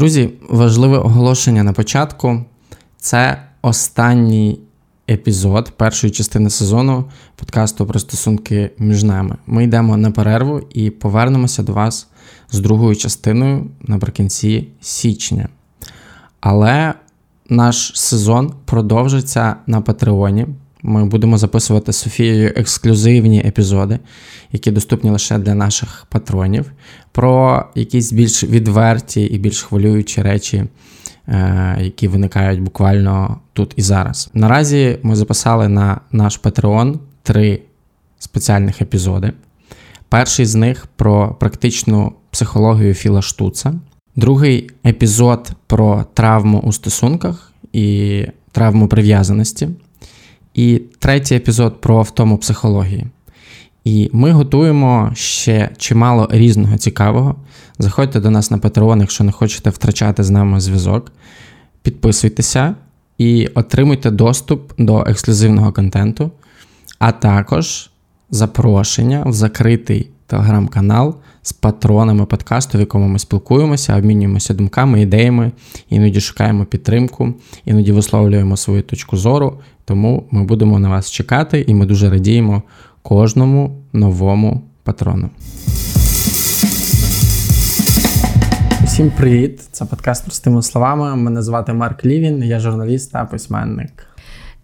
Друзі, важливе оголошення на початку. Це останній епізод першої частини сезону подкасту про стосунки між нами. Ми йдемо на перерву і повернемося до вас з другою частиною наприкінці січня. Але наш сезон продовжиться на Патреоні. Ми будемо записувати Софією ексклюзивні епізоди, які доступні лише для наших патронів, про якісь більш відверті і більш хвилюючі речі, е, які виникають буквально тут і зараз. Наразі ми записали на наш Patreon три спеціальних епізоди. Перший з них про практичну психологію Філа Штуца, другий епізод про травму у стосунках і травму прив'язаності. І третій епізод про втому психології. І ми готуємо ще чимало різного цікавого. Заходьте до нас на Patreon, якщо не хочете втрачати з нами зв'язок. Підписуйтеся і отримуйте доступ до ексклюзивного контенту, а також запрошення в закритий телеграм-канал з патронами подкасту, в якому ми спілкуємося, обмінюємося думками, ідеями, іноді шукаємо підтримку, іноді висловлюємо свою точку зору. Тому ми будемо на вас чекати, і ми дуже радіємо кожному новому патрону. Всім привіт! Це подкаст простими словами. Мене звати Марк Лівін, я журналіст та письменник.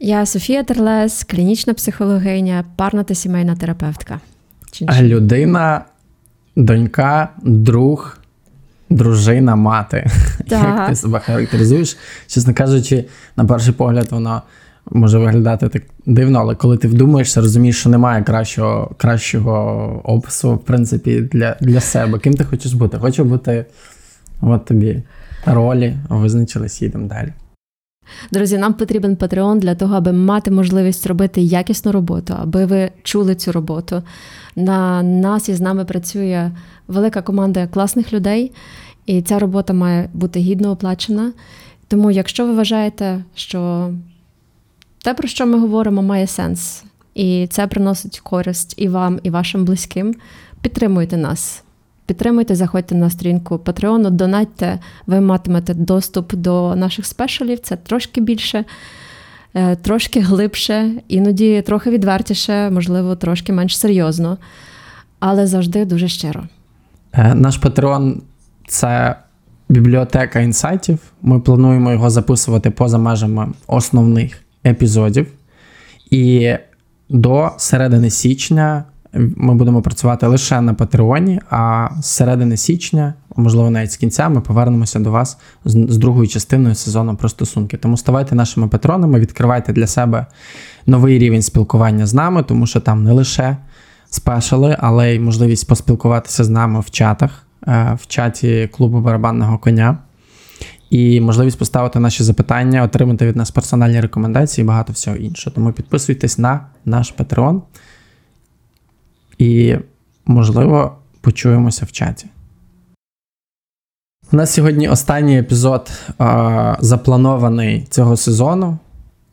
Я Софія Терлес, клінічна психологиня, парна та сімейна терапевтка. А людина, донька, друг, дружина, мати. Так. Як ти себе характеризуєш? Чесно кажучи, на перший погляд, вона може виглядати так дивно, але коли ти вдумаєшся, розумієш, що немає кращого кращого опису, в принципі, для для себе. Ким ти хочеш бути? Хочу бути от тобі ролі, визначились, їдемо далі. Друзі, нам потрібен Patreon для того, аби мати можливість робити якісну роботу, аби ви чули цю роботу. На нас і з нами працює велика команда класних людей, і ця робота має бути гідно оплачена. Тому, якщо ви вважаєте, що те, про що ми говоримо, має сенс, і це приносить користь і вам, і вашим близьким. Підтримуйте нас. Підтримуйте, заходьте на сторінку Patreon, донатьте, ви матимете доступ до наших спешалів, це трошки більше, е, трошки глибше, іноді трохи відвертіше, можливо, трошки менш серйозно, але завжди дуже щиро. Е, наш Patreon – це бібліотека інсайтів. Ми плануємо його записувати поза межами основних епізодів. І до середини січня ми будемо працювати лише на Патреоні, а з середини січня, можливо, навіть з кінця, ми повернемося до вас з другою частиною сезону про стосунки. Тому ставайте нашими патронами, відкривайте для себе новий рівень спілкування з нами, тому що там не лише спешали, але й можливість поспілкуватися з нами в чатах, е, в чаті клубу барабанного коня і можливість поставити наші запитання, отримати від нас персональні рекомендації і багато всього іншого. Тому підписуйтесь на наш Patreon і, можливо, почуємося в чаті. У нас сьогодні останній епізод а, запланований цього сезону.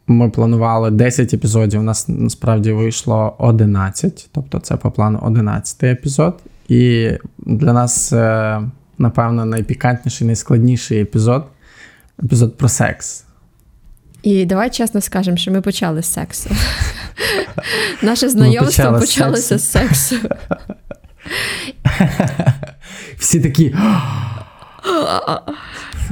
Ми планували 10 епізодів, у нас насправді вийшло 11, тобто це по плану 11 епізод. І для нас е, напевно, найпікантніший, найскладніший епізод епізод про секс. І давай чесно скажемо, що ми почали з сексу. Наше знайомство почалося з сексу. Всі такі.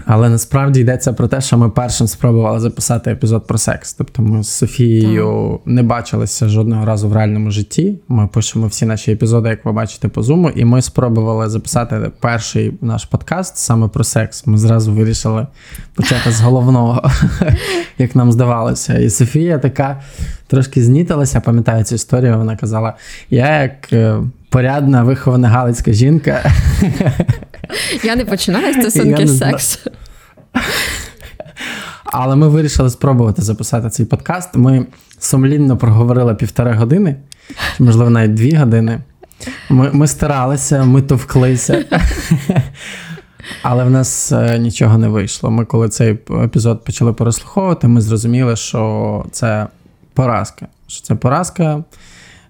Але насправді йдеться про те, що ми першим спробували записати епізод про секс. Тобто ми з Софією так. не бачилися жодного разу в реальному житті. Ми пишемо всі наші епізоди, як ви бачите, по зуму, і ми спробували записати перший наш подкаст саме про секс. Ми зразу вирішили почати з головного, як нам здавалося. І Софія така трошки знітилася, пам'ятаю цю історію. Вона казала: я як е, порядна вихована галицька жінка. Я не починаю стосунки з сексу. Але ми вирішили спробувати записати цей подкаст. Ми сумлінно проговорили півтори години, можливо, навіть дві години. Ми ми старалися, ми товклися. Але в нас е, нічого не вийшло. Ми, коли цей епізод почали переслуховувати, ми зрозуміли, що це поразка. Що це поразка,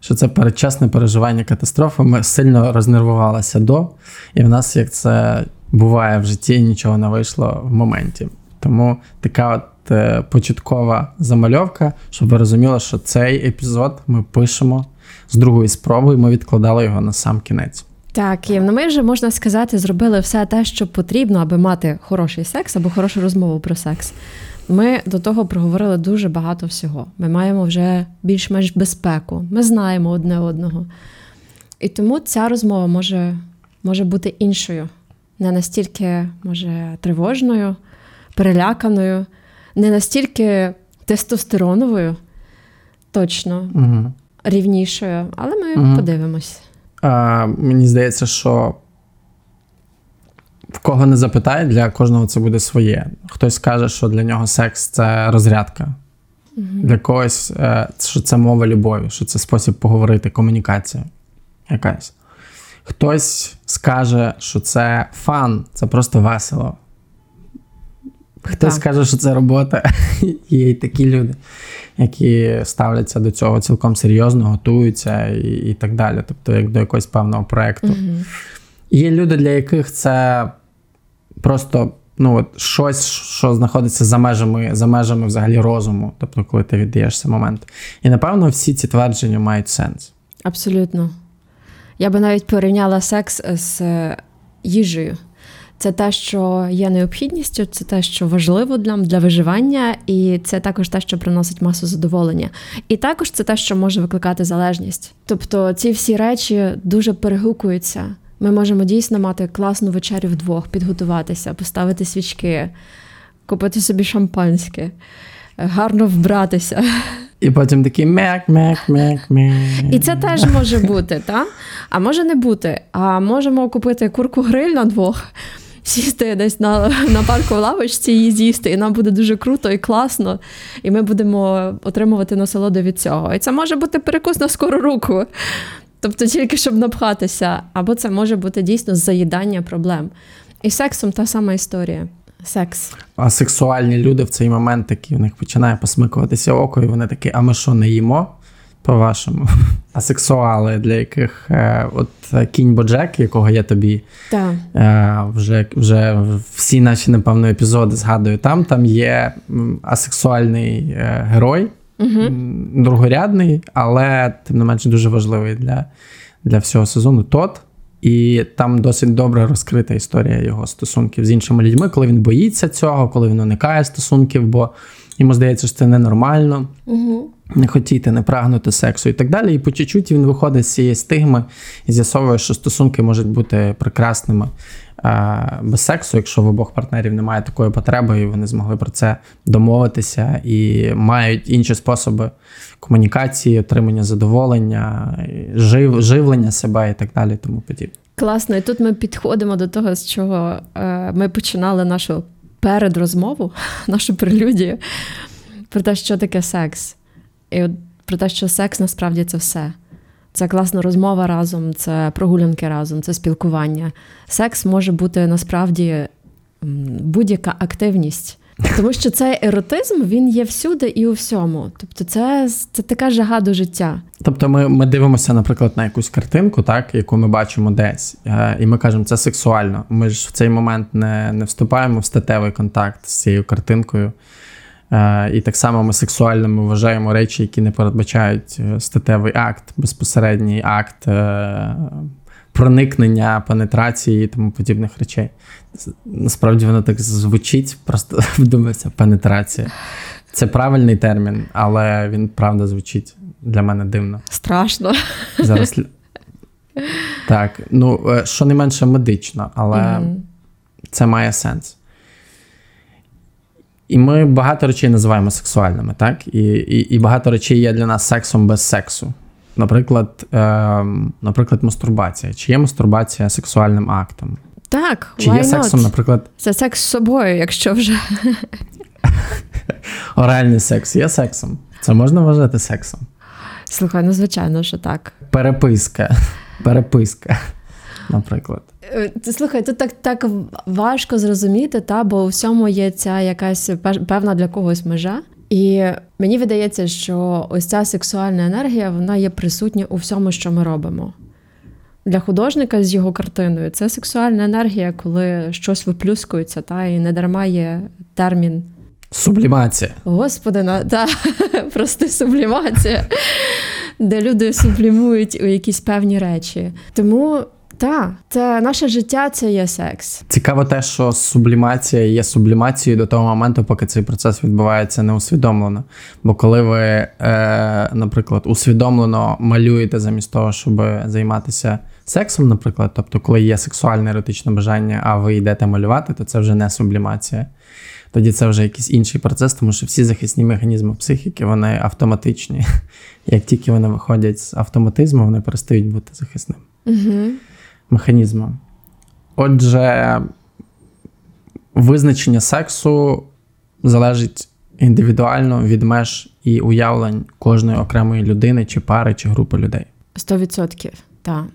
що це передчасне переживання катастрофи. Ми сильно рознервувалися до, і в нас, як це буває в житті, нічого не вийшло в моменті. Тому така от е, початкова замальовка, щоб ви розуміли, що цей епізод ми пишемо з другої спроби, і ми відкладали його на сам кінець. Так, і ми вже можна сказати, зробили все те, що потрібно, аби мати хороший секс або хорошу розмову про секс. Ми до того проговорили дуже багато всього. Ми маємо вже більш-менш безпеку, ми знаємо одне одного. І тому ця розмова може, може бути іншою, не настільки, може, тривожною, переляканою, не настільки тестостероновою, точно, Угу. рівнішою, але ми Мгм. подивимось. А, мені здається, що в кого не запитає, для кожного це буде своє. Хтось каже, що для нього секс це розрядка. Для когось, е, що це мова любові, що це спосіб поговорити, комунікація якась. Хтось скаже, що це фан, це просто весело. Хтось Так. скаже, що це робота. Є й такі люди, які ставляться до цього цілком серйозно, готуються і, і так далі. Тобто, як до якогось певного проєкту. Мгм. Є люди, для яких це просто ну, от, щось, що знаходиться за межами, за межами взагалі розуму, тобто, коли ти віддаєшся момент. І напевно всі ці твердження мають сенс. Абсолютно. Я би навіть порівняла секс з е, їжею. Це те, що є необхідністю, це те, що важливо для, для виживання, і це також те, що приносить масу задоволення. І також це те, що може викликати залежність. Тобто ці всі речі дуже перегукуються. Ми можемо дійсно мати класну вечерю вдвох, підготуватися, поставити свічки, купити собі шампанське, гарно вбратися. І потім такий мек, мек, мек, мек. І це теж може бути, та? А може не бути. А можемо купити курку гриль на двох, сісти десь на, на парку лавочці і з'їсти, і нам буде дуже круто і класно, і ми будемо отримувати насолоду від цього. І це може бути перекус на скору руку. Тобто тільки щоб напхатися, або це може бути дійсно заїдання проблем. І сексом та сама історія. Секс. А сексуальні люди в цей момент такі, в них починає посмикуватися око, і вони такі, а ми що, не їмо? По-вашому. А сексуали, для яких е, от е, кінь Боджек, якого я тобі Так. е, вже, вже всі наші, напевно, епізоди згадую, там, там є асексуальний е, герой, м, другорядний, але тим не менше дуже важливий для, для всього сезону. Тот. І там досить добре розкрита історія його стосунків з іншими людьми, коли він боїться цього, коли він уникає стосунків, бо йому здається, що це ненормально Угу. не хотіти, не прагнути сексу і так далі. І по чуть-чуть він виходить з цієї стигми і з'ясовує, що стосунки можуть бути прекрасними без сексу, якщо в обох партнерів немає такої потреби, і вони змогли про це домовитися і мають інші способи комунікації, отримання задоволення, жив, живлення себе і так далі. Тому подібне. Класно, і тут ми підходимо до того, з чого е, ми починали нашу передрозмову, нашу прелюдію про те, що таке секс. І от про те, що секс насправді це все. Це класна розмова разом, це прогулянки разом, це спілкування. Секс може бути насправді будь-яка активність. Тому що цей еротизм він є всюди і у всьому. Тобто, це, це така жага до життя. Тобто ми, ми дивимося, наприклад, на якусь картинку, так, яку ми бачимо десь, е, і ми кажемо, це сексуально. Ми ж в цей момент не, не вступаємо в статевий контакт з цією картинкою. Е, І так само ми сексуальними вважаємо речі, які не передбачають е, статевий акт, безпосередній акт е, проникнення, пенетрації і тому подібних речей. Насправді воно так звучить, просто вдумайся, пенетрація. Це правильний термін, але він правда звучить для мене дивно. Страшно. Зараз. Так, ну що не менше медично, але Мгм. це має сенс. І ми багато речей називаємо сексуальними, так? І, і, і багато речей є для нас сексом без сексу. Наприклад, е, наприклад, мастурбація. Чи є мастурбація сексуальним актом? Так, Чи є сексом, not? наприклад, Це секс з собою, якщо вже. оральний секс є сексом? Це можна вважати сексом? Слухай, ну звичайно, що так. Переписка. Переписка, наприклад. Е, Слухай, тут так, так важко зрозуміти, та, бо у всьому є ця якась певна для когось межа. І мені видається, що ось ця сексуальна енергія вона є присутня у всьому, що ми робимо. для художника з його картиною це сексуальна енергія, коли щось виплюскується, та і не дарма є термін. Сублімація. Господи, на та просто сублімація, де люди сублімують у якісь певні речі. Тому так, це наше життя це є секс. Цікаво те, що сублімація є сублімацією до того моменту, поки цей процес відбувається неусвідомлено. Бо коли ви, е, наприклад, усвідомлено малюєте замість того, щоб займатися сексом, наприклад, тобто, коли є сексуальне еротичне бажання, а ви йдете малювати, то це вже не сублімація. Тоді це вже якийсь інший процес, тому що всі захисні механізми психіки вони автоматичні. Як тільки вони виходять з автоматизму, вони перестають бути захисними. Угу механізму. Отже, визначення сексу залежить індивідуально від меж і уявлень кожної окремої людини, чи пари, чи групи людей. Сто відсотків, так.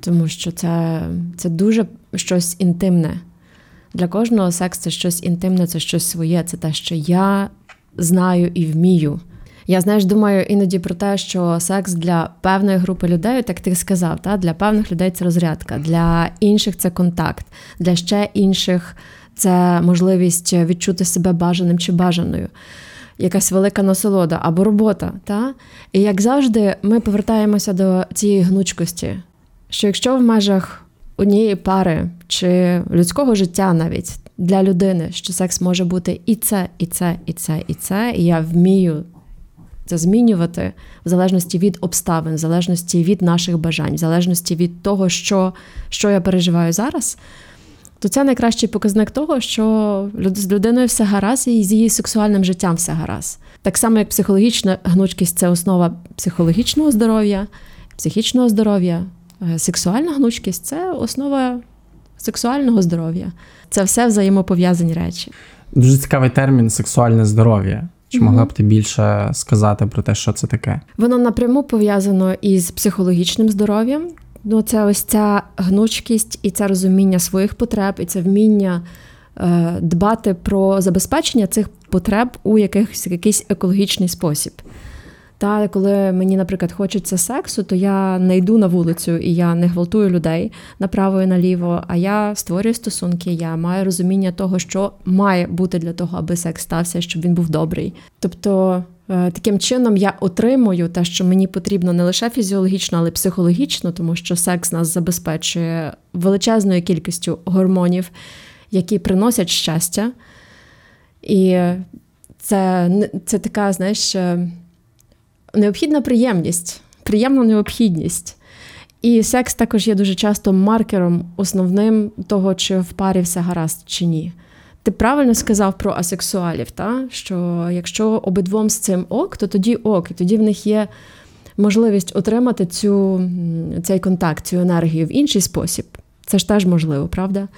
Тому що це, це дуже щось інтимне. Для кожного секс це щось інтимне, це щось своє, це те, що я знаю і вмію. Я знаєш, думаю іноді про те, що секс для певної групи людей, так ти сказав, та для певних людей це розрядка, для інших це контакт, для ще інших це можливість відчути себе бажаним чи бажаною. Якась велика насолода або робота. Та? І як завжди, ми повертаємося до цієї гнучкості, що якщо в межах однієї пари чи людського життя навіть для людини, що секс може бути і це, і це, і це, і це, і я вмію це змінювати в залежності від обставин, в залежності від наших бажань, в залежності від того, що, що я переживаю зараз. То це найкращий показник того, що з людиною все гаразд, і з її сексуальним життям все гаразд. Так само, як психологічна гнучкість це основа психологічного здоров'я, психічного здоров'я, е, сексуальна гнучкість це основа сексуального здоров'я. Це все взаємопов'язані речі. Дуже цікавий термін сексуальне здоров'я. Чи могла б ти більше сказати про те, що це таке? Воно напряму пов'язано із психологічним здоров'ям. Ну, це ось ця гнучкість і це розуміння своїх потреб, і це вміння е, дбати про забезпечення цих потреб у якихось якийсь екологічний спосіб. Та коли мені, наприклад, хочеться сексу, то я не йду на вулицю і я не гвалтую людей направо і наліво, а я створюю стосунки, я маю розуміння того, що має бути для того, аби секс стався, щоб він був добрий. Тобто е, таким чином я отримую те, що мені потрібно не лише фізіологічно, але й психологічно, тому що секс нас забезпечує величезною кількістю гормонів, які приносять щастя. І це, це така, знаєш. Необхідна приємність, приємна необхідність. І секс також є дуже часто маркером основним того, чи в парі все гаразд чи ні. Ти правильно сказав про асексуалів, та? що якщо обидвом з цим ок, то тоді ок, і тоді в них є можливість отримати цю, цей контакт, цю енергію в інший спосіб. Це ж теж можливо, правда?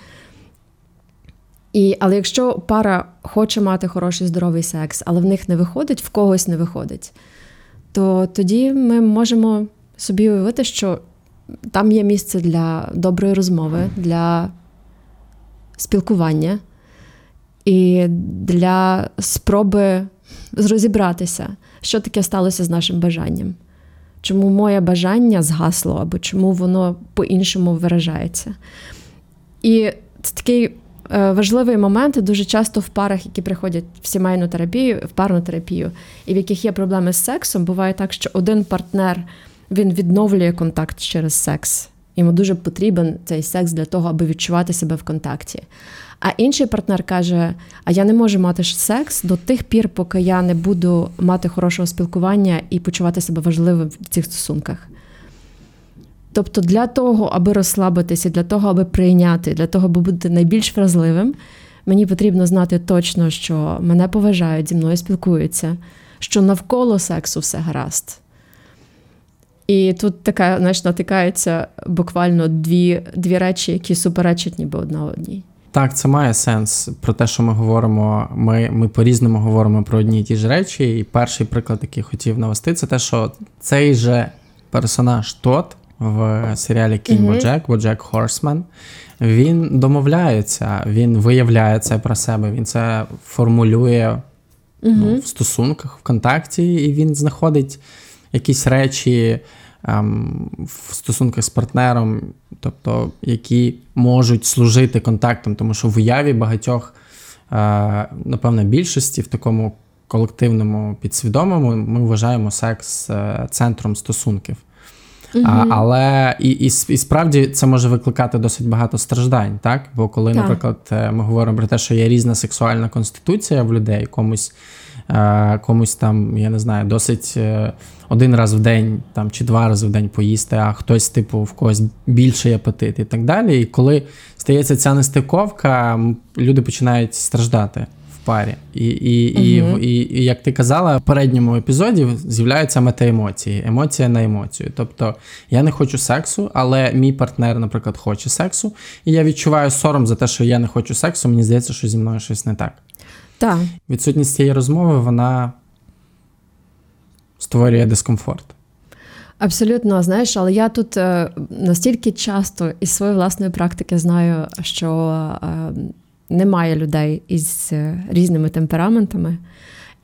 І, Але якщо пара хоче мати хороший здоровий секс, але в них не виходить, в когось не виходить то тоді ми можемо собі уявити, що там є місце для доброї розмови, для спілкування і для спроби розібратися, що таке сталося з нашим бажанням. Чому моє бажання згасло, або чому воно по-іншому виражається. І це такий важливий момент дуже часто в парах, які приходять в сімейну терапію, в парну терапію, і в яких є проблеми з сексом, буває так, що один партнер він відновлює контакт через секс. Йому дуже потрібен цей секс для того, аби відчувати себе в контакті. А інший партнер каже: А я не можу мати секс до тих пір, поки я не буду мати хорошого спілкування і почувати себе важливим в цих стосунках. Тобто, для того, аби розслабитися, для того, аби прийняти, для того, аби бути найбільш вразливим, мені потрібно знати точно, що мене поважають, зі мною спілкуються, що навколо сексу все гаразд. І тут така, знаєш, натикаються буквально дві дві речі, які суперечать ніби одна одній. Так, це має сенс про те, що ми говоримо. Ми ми по-різному говоримо про одні і ті ж речі. І перший приклад, який хотів навести, це те, що цей же персонаж тот в серіалі Кінь mm-hmm. Боджек, Боджек Хорсман. Він домовляється, він виявляє це про себе, він це формулює mm-hmm. ну, в стосунках, в контакті, і він знаходить якісь речі, ем, в стосунках з партнером, тобто які можуть служити контактом, тому що в уяві багатьох, е, напевно, більшості в такому колективному підсвідомому ми вважаємо секс е, центром стосунків. Угу. А, Але і, і і, справді це може викликати досить багато страждань, так? Бо коли, так. наприклад, е, ми говоримо про те, що є різна сексуальна конституція в людей, комусь е, комусь там, я не знаю, досить е, один раз в день там, чи два рази в день поїсти, а хтось, типу, в когось більший апетит і так далі. І коли стається ця нестиковка, люди починають страждати парі. І, і, угу. і, і, і, як ти казала, в передньому епізоді з'являються метаемоції, емоція на емоцію. Тобто я не хочу сексу, але мій партнер, наприклад, хоче сексу, і я відчуваю сором за те, що я не хочу сексу, мені здається, що зі мною щось не так. Так. Відсутність цієї розмови вона створює дискомфорт. Абсолютно, знаєш, але я тут е, настільки часто із своєї власної практики знаю, що е, немає людей із е, різними темпераментами.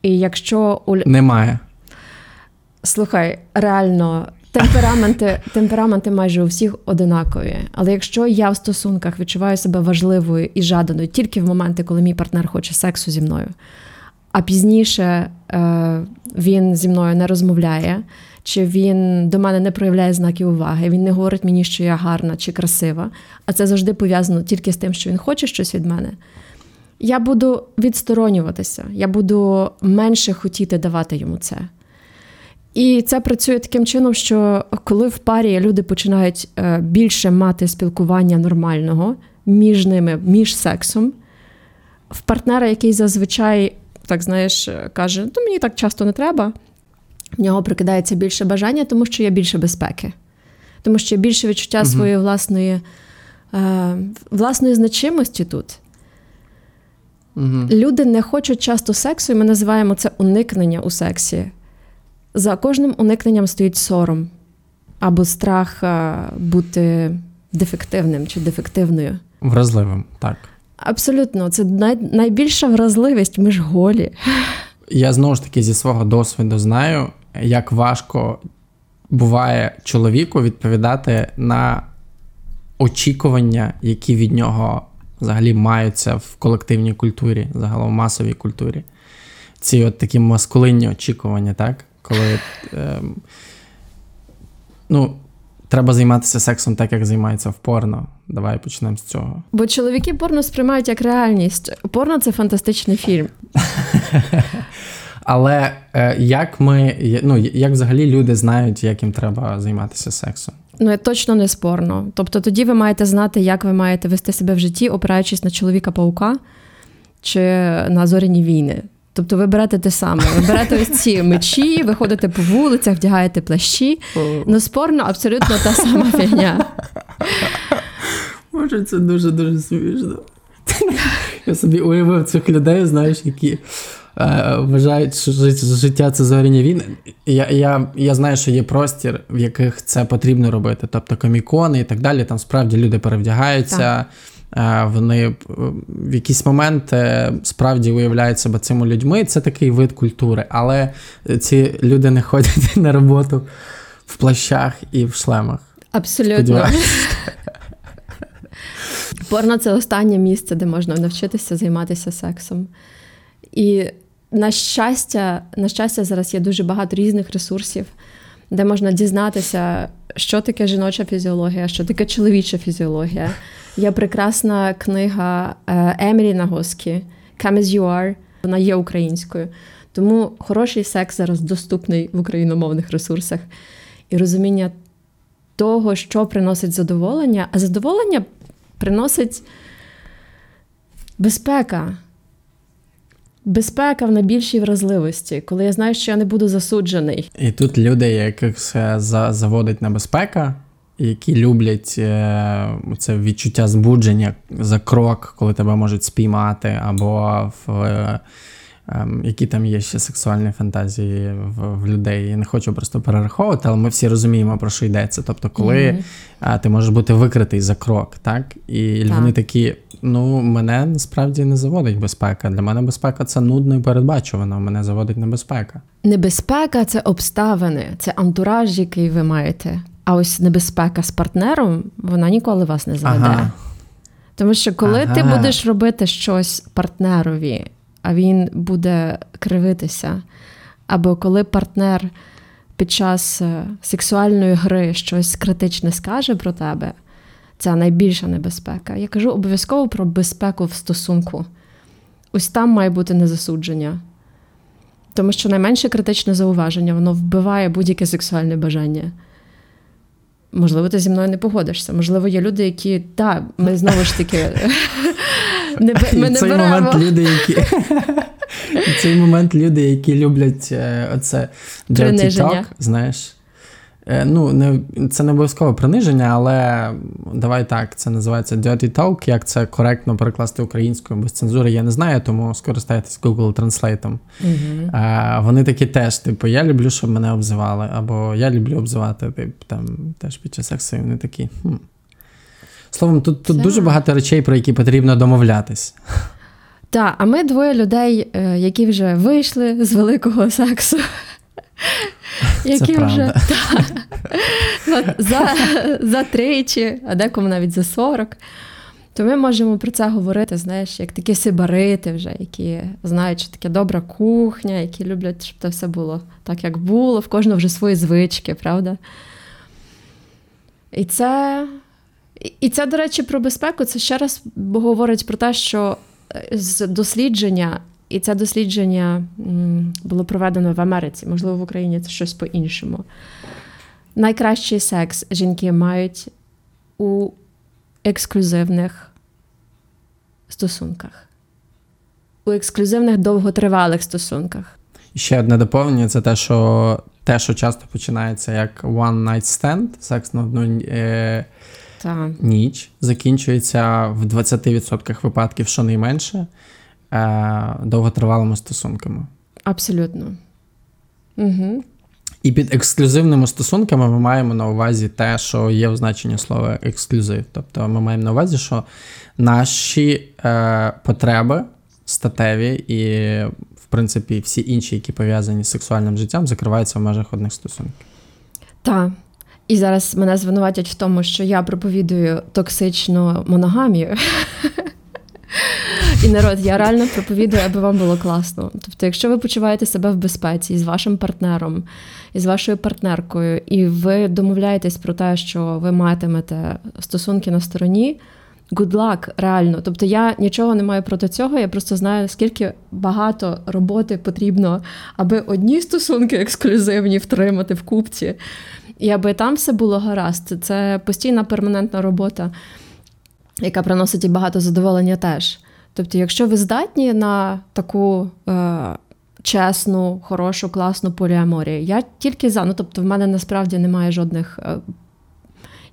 І якщо у немає. Слухай, реально, темпераменти темпераменти майже у всіх одинакові. Але якщо я в стосунках відчуваю себе важливою і жаданою тільки в моменти, коли мій партнер хоче сексу зі мною, а пізніше е, він зі мною не розмовляє, чи він до мене не проявляє знаків уваги, він не говорить мені, що я гарна чи красива, а це завжди пов'язано тільки з тим, що він хоче щось від мене. Я буду відсторонюватися, я буду менше хотіти давати йому це. І це працює таким чином, що коли в парі люди починають е, більше мати спілкування нормального між ними, між сексом, в партнера, який зазвичай, так знаєш, каже, ну мені так часто не треба, в нього прикидається більше бажання, тому що є більше безпеки, тому що є більше відчуття угу. своєї власної е, власної значимості тут. Угу. Люди не хочуть часто сексу, і ми називаємо це уникнення у сексі. За кожним уникненням стоїть сором або страх е, бути дефективним чи дефективною. Вразливим, так. Абсолютно, це най, найбільша вразливість ми ж голі. Я знову ж таки зі свого досвіду знаю, як важко буває чоловіку відповідати на очікування, які від нього взагалі маються в колективній культурі, загалом в масовій культурі. Ці от такі маскулинні очікування, так? Коли е, ну, треба займатися сексом так, як займається в порно. Давай почнемо з цього. Бо чоловіки порно сприймають як реальність. Порно це фантастичний фільм. Але е, як ми, ну як взагалі люди знають, як їм треба займатися сексом? Ну точно не спорно. Тобто тоді ви маєте знати, як ви маєте вести себе в житті, опираючись на чоловіка-паука чи на зоряні війни. Тобто ви берете те саме, ви берете ось ці мечі, ви ходите по вулицях, вдягаєте плащі. Ну спорно абсолютно та сама фігня. Може, це дуже-дуже смішно. Я собі уявив цих людей, знаєш, які вважають, що життя це зоріння війни. Я я, я знаю, що є простір, в яких це потрібно робити. Тобто комікони і так далі. Там справді люди перевдягаються. Так. Е, вони е, в якийсь момент справді уявляють себе цими людьми. Це такий вид культури, але ці люди не ходять на роботу в плащах і в шлемах. Абсолютно. Порно це останнє місце, де можна навчитися займатися сексом. І на щастя, на щастя, зараз є дуже багато різних ресурсів, де можна дізнатися, що таке жіноча фізіологія, що таке чоловіча фізіологія. Є прекрасна книга е, Емілі Нагоскі «Come as you are», вона є українською. Тому хороший секс зараз доступний в україномовних ресурсах. І розуміння того, що приносить задоволення, а задоволення приносить безпека. Безпека в найбільшій вразливості, коли я знаю, що я не буду засуджений. І тут люди, яких заводить небезпека, які люблять е, це відчуття збудження за крок, коли тебе можуть спіймати, або в е, які там є ще сексуальні фантазії в, в людей. Я не хочу просто перераховувати, але ми всі розуміємо, про що йдеться. Тобто, коли mm-hmm. ти можеш бути викритий за крок, так? І так. вони такі. Ну, мене насправді не заводить безпека. Для мене безпека це нудно і передбачувано. Мене заводить небезпека. Небезпека це обставини, це антураж, який ви маєте. А ось небезпека з партнером, вона ніколи вас не заведе. Ага. Тому що коли ага. ти будеш робити щось партнерові, а він буде кривитися, або коли партнер під час е, сексуальної гри щось критичне скаже про тебе, це найбільша небезпека. Я кажу обов'язково про безпеку в стосунку. Ось там має бути незасудження. Тому що найменше критичне зауваження, воно вбиває будь-яке сексуальне бажання. Можливо, ти зі мною не погодишся. Можливо, є люди, які так, ми знову ж таки не, ми не цей беремо. момент люди, які цей момент люди, які люблять е, оце dirty talk, знаєш. Е, ну, не, Це не обов'язкове приниження, але давай так, це називається dirty talk, як це коректно перекласти українською без цензури, я не знаю, тому скористайтесь Google Translate. Угу. А, Вони такі теж, типу, я люблю, щоб мене обзивали, або я люблю обзивати, типу, там теж під час сексу, вони такі. Хм. Словом, тут тут дуже багато речей, про які потрібно домовлятись. Так, а ми двоє людей, е, які вже вийшли з великого сексу які Це вже та, за за тричі, а декому навіть за 40. То ми можемо про це говорити, знаєш, як такі сибарити вже, які знають, що таке добра кухня, які люблять, щоб це все було так, як було, в кожного вже свої звички, правда? І це, і це, до речі, про безпеку. Це ще раз говорить про те, що з дослідження і це дослідження було проведено в Америці, можливо, в Україні це щось по-іншому. Найкращий секс жінки мають у ексклюзивних стосунках, у ексклюзивних довготривалих стосунках. ще одне доповнення це те, що те, що часто починається як one night stand, секс на одну е, ніч, закінчується в 20% випадків щонайменше е, довготривалими стосунками. Абсолютно. Угу. І під ексклюзивними стосунками ми маємо на увазі те, що є в значенні слова ексклюзив. Тобто ми маємо на увазі, що наші е, потреби статеві і, в принципі, всі інші, які пов'язані з сексуальним життям, закриваються в межах одних стосунків. Так. І зараз мене звинуватять в тому, що я проповідую токсичну моногамію. І народ, я реально проповідую, аби вам було класно. Тобто, якщо ви почуваєте себе в безпеці з вашим партнером, і з вашою партнеркою, і ви домовляєтесь про те, що ви матимете стосунки на стороні. Good luck, реально. Тобто я нічого не маю проти цього. Я просто знаю, скільки багато роботи потрібно, аби одні стосунки ексклюзивні втримати в купці, і аби там все було гаразд. Це постійна перманентна робота, яка приносить і багато задоволення теж. Тобто, якщо ви здатні на таку е, чесну, хорошу, класну поліаморію, я тільки за. Ну, тобто, в мене насправді немає жодних е,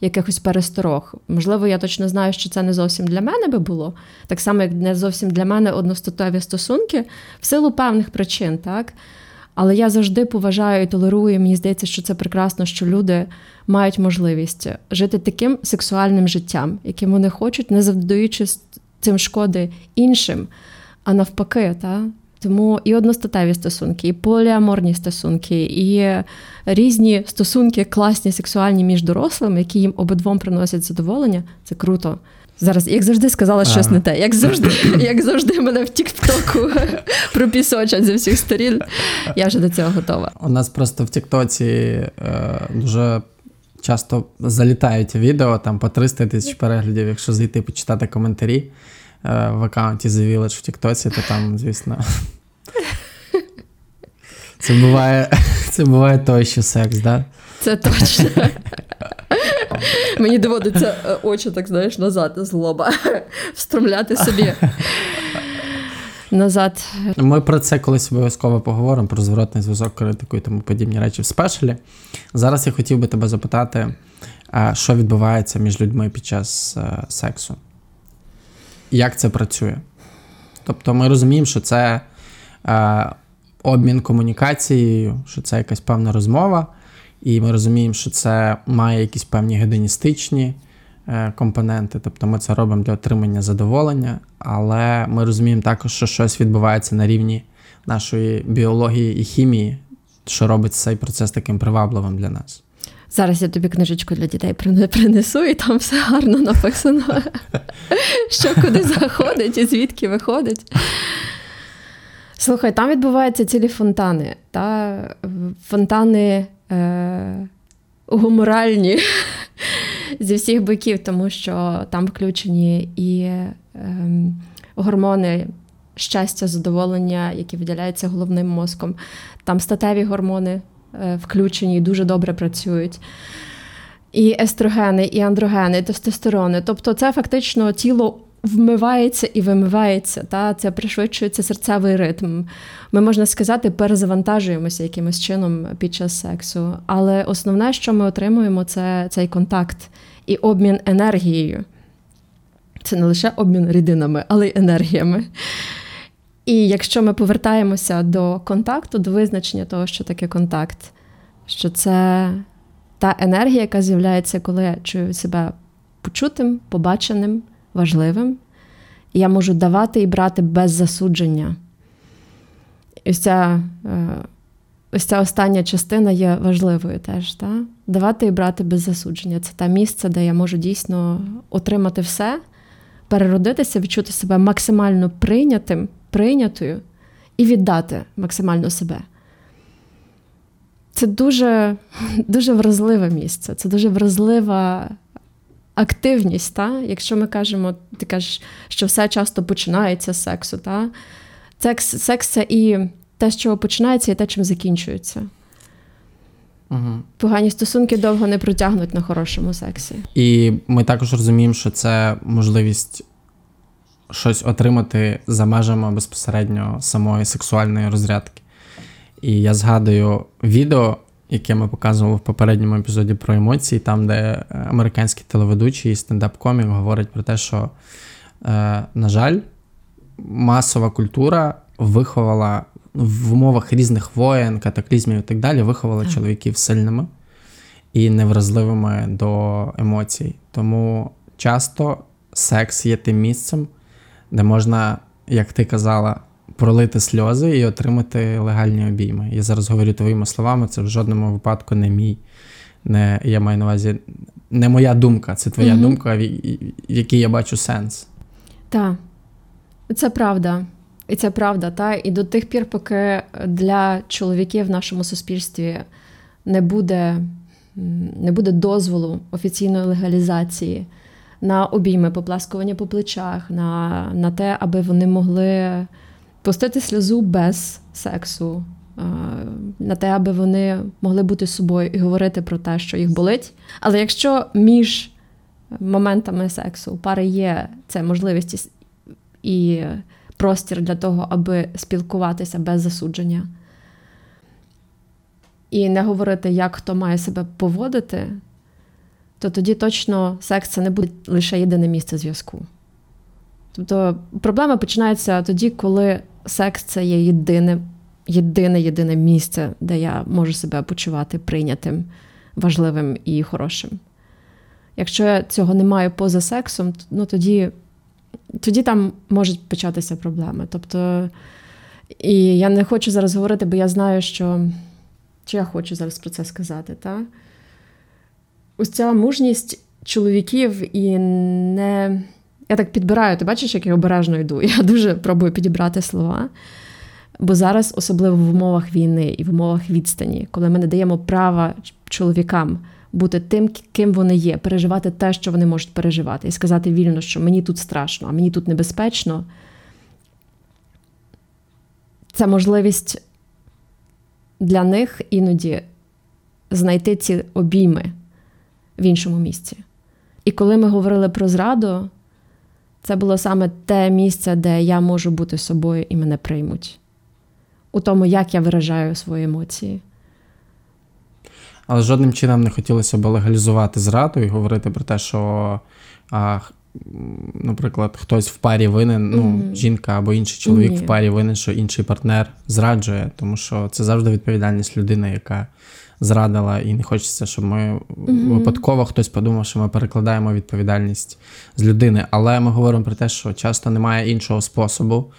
якихось пересторог. Можливо, я точно знаю, що це не зовсім для мене би було, так само, як не зовсім для мене одностатові стосунки, в силу певних причин, так? Але я завжди поважаю і толерую. Мені здається, що це прекрасно, що люди мають можливість жити таким сексуальним життям, яким вони хочуть, не завдаючи цим шкоди іншим, а навпаки, та? Тому і одностатеві стосунки, і поліаморні стосунки, і різні стосунки, класні, сексуальні між дорослими, які їм обидвом приносять задоволення, це круто. Зараз, як завжди, сказала щось ага. не те. Як завжди, як завжди, мене в Тіктоку пропісочать зі всіх сторін. Я вже до цього готова. У нас просто в Тіктоці е, дуже часто залітають відео там по 300 тисяч переглядів, якщо зайти почитати коментарі е, в аккаунті The Village в Тіктоці, то там, звісно. Це буває це буває той, що секс, да? Це точно. Мені доводиться е, очі, так знаєш, назад з лоба встромляти собі назад. Ми про це колись обов'язково поговоримо, про зворотний зв'язок, критику і тому подібні речі в спешалі. Зараз я хотів би тебе запитати, що відбувається між людьми під час е, сексу? Як це працює? Тобто ми розуміємо, що це е, обмін комунікацією, що це якась певна розмова, і ми розуміємо, що це має якісь певні гедоністичні е, компоненти. Тобто ми це робимо для отримання задоволення, але ми розуміємо також, що щось відбувається на рівні нашої біології і хімії, що робить цей процес таким привабливим для нас. Зараз я тобі книжечку для дітей принесу, і там все гарно написано, що куди заходить і звідки виходить. Слухай, там відбуваються цілі фонтани. Та Фонтани е, гуморальні зі всіх боків, тому що там включені і е, гормони щастя, задоволення, які виділяються головним мозком. Там статеві гормони е, включені і дуже добре працюють. І естрогени, і андрогени, і тестостерони. Тобто, це фактично тіло вмивається і вимивається. Та? Це пришвидшується серцевий ритм. Ми, можна сказати, перезавантажуємося якимось чином під час сексу. Але основне, що ми отримуємо, це цей контакт і обмін енергією. Це не лише обмін рідинами, але й енергіями. І якщо ми повертаємося до контакту, до визначення того, що таке контакт, що це та енергія, яка з'являється, коли я чую себе почутим, побаченим, важливим, я можу давати і брати без засудження. І ось ця, е, ось ця остання частина є важливою теж. Та? Давати і брати без засудження. Це те місце, де я можу дійсно отримати все, переродитися, відчути себе максимально прийнятим прийнятою і віддати максимально себе. Це дуже дуже вразливе місце, це дуже вразлива активність. Та? Якщо ми кажемо, ти кажеш, що все часто починається з сексу. Та? Секс, секс це і те, з чого починається, і те, чим закінчується. Угу. Погані стосунки довго не протягнуть на хорошому сексі. І ми також розуміємо, що це можливість щось отримати за межами безпосередньо самої сексуальної розрядки. І я згадую відео, яке ми показували в попередньому епізоді про емоції, там, де американський телеведучий і стендап-комік говорить про те, що, е, на жаль, масова культура виховала в умовах різних воєн, катаклізмів і так далі, виховала так. чоловіків сильними і невразливими до емоцій. Тому часто секс є тим місцем, де можна, як ти казала, пролити сльози і отримати легальні обійми. Я зараз говорю твоїми словами, це в жодному випадку не мій. Не, Я маю на увазі не моя думка, це твоя угу. думка, в якій я бачу сенс. Так, це правда. І це правда, та і до тих пір, поки для чоловіків в нашому суспільстві не буде не буде дозволу офіційної легалізації на обійми, попласкування по плечах, на, на те, аби вони могли пустити сльозу без сексу. На те, аби вони могли бути собою і говорити про те, що їх болить. Але якщо між моментами сексу у пари є ця можливість і простір для того, аби спілкуватися без засудження, і не говорити, як хто має себе поводити, то тоді точно секс це не буде лише єдине місце зв'язку. Тобто проблема починається тоді, коли секс це є єдине, єдине єдине місце, де я можу себе почувати прийнятим, важливим і хорошим. Якщо я цього не маю поза сексом, ну тоді тоді там можуть початися проблеми. Тобто, і я не хочу зараз говорити, бо я знаю, що чи я хочу зараз про це сказати. Та? ось ця мужність чоловіків і не. Я так підбираю, ти бачиш, як я обережно йду. Я дуже пробую підібрати слова. Бо зараз, особливо в умовах війни і в умовах відстані, коли ми не даємо права чоловікам бути тим, ким вони є, переживати те, що вони можуть переживати, і сказати вільно, що мені тут страшно, а мені тут небезпечно. Це можливість для них іноді знайти ці обійми в іншому місці. І коли ми говорили про зраду, це було саме те місце, де я можу бути собою і мене приймуть, у тому, як я виражаю свої емоції. Але жодним чином не хотілося б легалізувати зраду і говорити про те, що а, наприклад, хтось в парі винен, ну, mm-hmm. жінка або інший чоловік mm-hmm. в парі винен, що інший партнер зраджує, тому що це завжди відповідальність людини, яка зрадила, і не хочеться, щоб ми mm-hmm. випадково хтось подумав, що ми перекладаємо відповідальність з людини. Але ми говоримо про те, що часто немає іншого способу.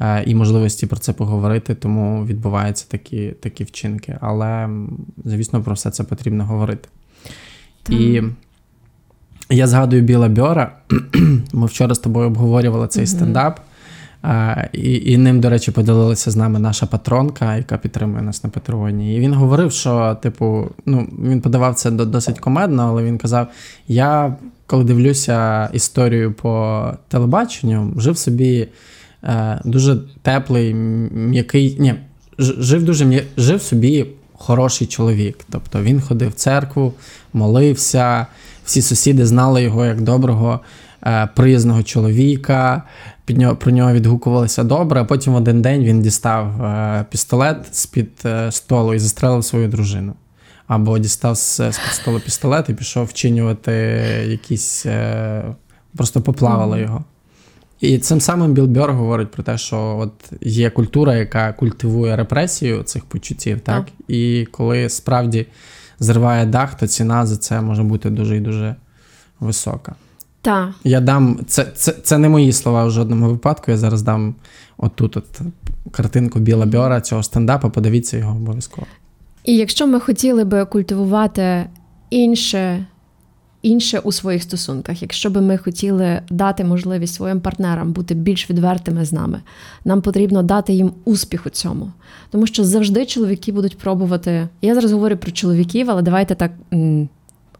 Е, і можливості про це поговорити, тому відбуваються такі такі вчинки. Але, звісно, про все це потрібно говорити. Так. І я згадую Біла Бьора. Ми вчора з тобою обговорювали цей mm-hmm. стендап. І і ним, до речі, поділилася з нами наша патронка, яка підтримує нас на Патреоні. І він говорив, що, типу, ну, він подавав це досить комедно, але він казав: я, коли дивлюся історію по телебаченню, жив собі е, дуже теплий, м'який. Ні, жив дуже жив собі хороший чоловік. Тобто він ходив в церкву, молився всі сусіди знали його як доброго, е, приязного чоловіка. Під нього, Про нього відгукувалися добре, а потім в один день він дістав е, пістолет з-під е, столу і застрелив свою дружину. Або дістав з-під столу пістолет і пішов вчинювати якісь. Просто поплавало його. І цим самим Біл Бьор говорить про те, що от є культура, яка культивує репресію цих почуттів, так? так? І коли справді зриває дах, то ціна за це може бути дуже і дуже висока. Так. Я дам це це, це не мої слова в жодному випадку. Я зараз дам отут от картинку Біла Бьора цього стендапу, подивіться його обов'язково. І якщо ми хотіли би культивувати інше інше у своїх стосунках. Якщо би ми хотіли дати можливість своїм партнерам бути більш відвертими з нами, нам потрібно дати їм успіх у цьому. Тому що завжди чоловіки будуть пробувати. Я зараз говорю про чоловіків, але давайте так.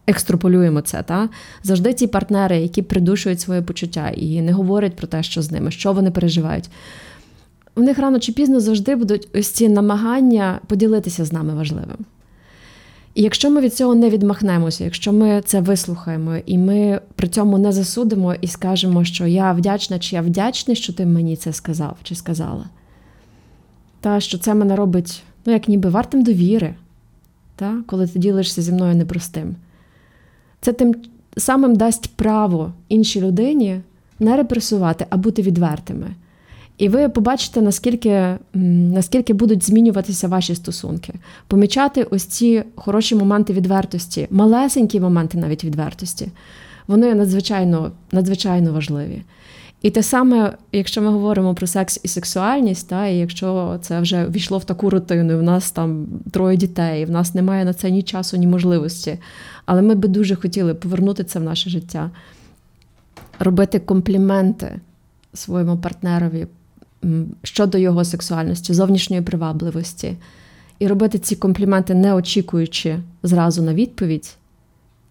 Екстраполюємо це, та завжди ті партнери, які придушують своє почуття і не говорять про те, що з ними, що вони переживають. У них рано чи пізно завжди будуть ось ці намагання поділитися з нами важливим. І якщо ми від цього не відмахнемося, якщо ми це вислухаємо, і ми при цьому не засудимо і скажемо, що я вдячна, чи я вдячний, що ти мені це сказав чи сказала, та що це мене робить, ну, як ніби вартим довіри, та, коли ти ділишся зі мною непростим, це тим самим дасть право іншій людині не репресувати, а бути відвертими. І ви побачите, наскільки наскільки будуть змінюватися ваші стосунки, помічати ось ці хороші моменти відвертості, малесенькі моменти навіть відвертості, вони надзвичайно надзвичайно важливі. І те саме, якщо ми говоримо про секс і сексуальність, та, і якщо це вже війшло в таку рутину, і в нас там троє дітей, і в нас немає на це ні часу, ні можливості. Але ми би дуже хотіли повернути це в наше життя, робити компліменти своєму партнерові щодо його сексуальності, зовнішньої привабливості, і робити ці компліменти, не очікуючи зразу на відповідь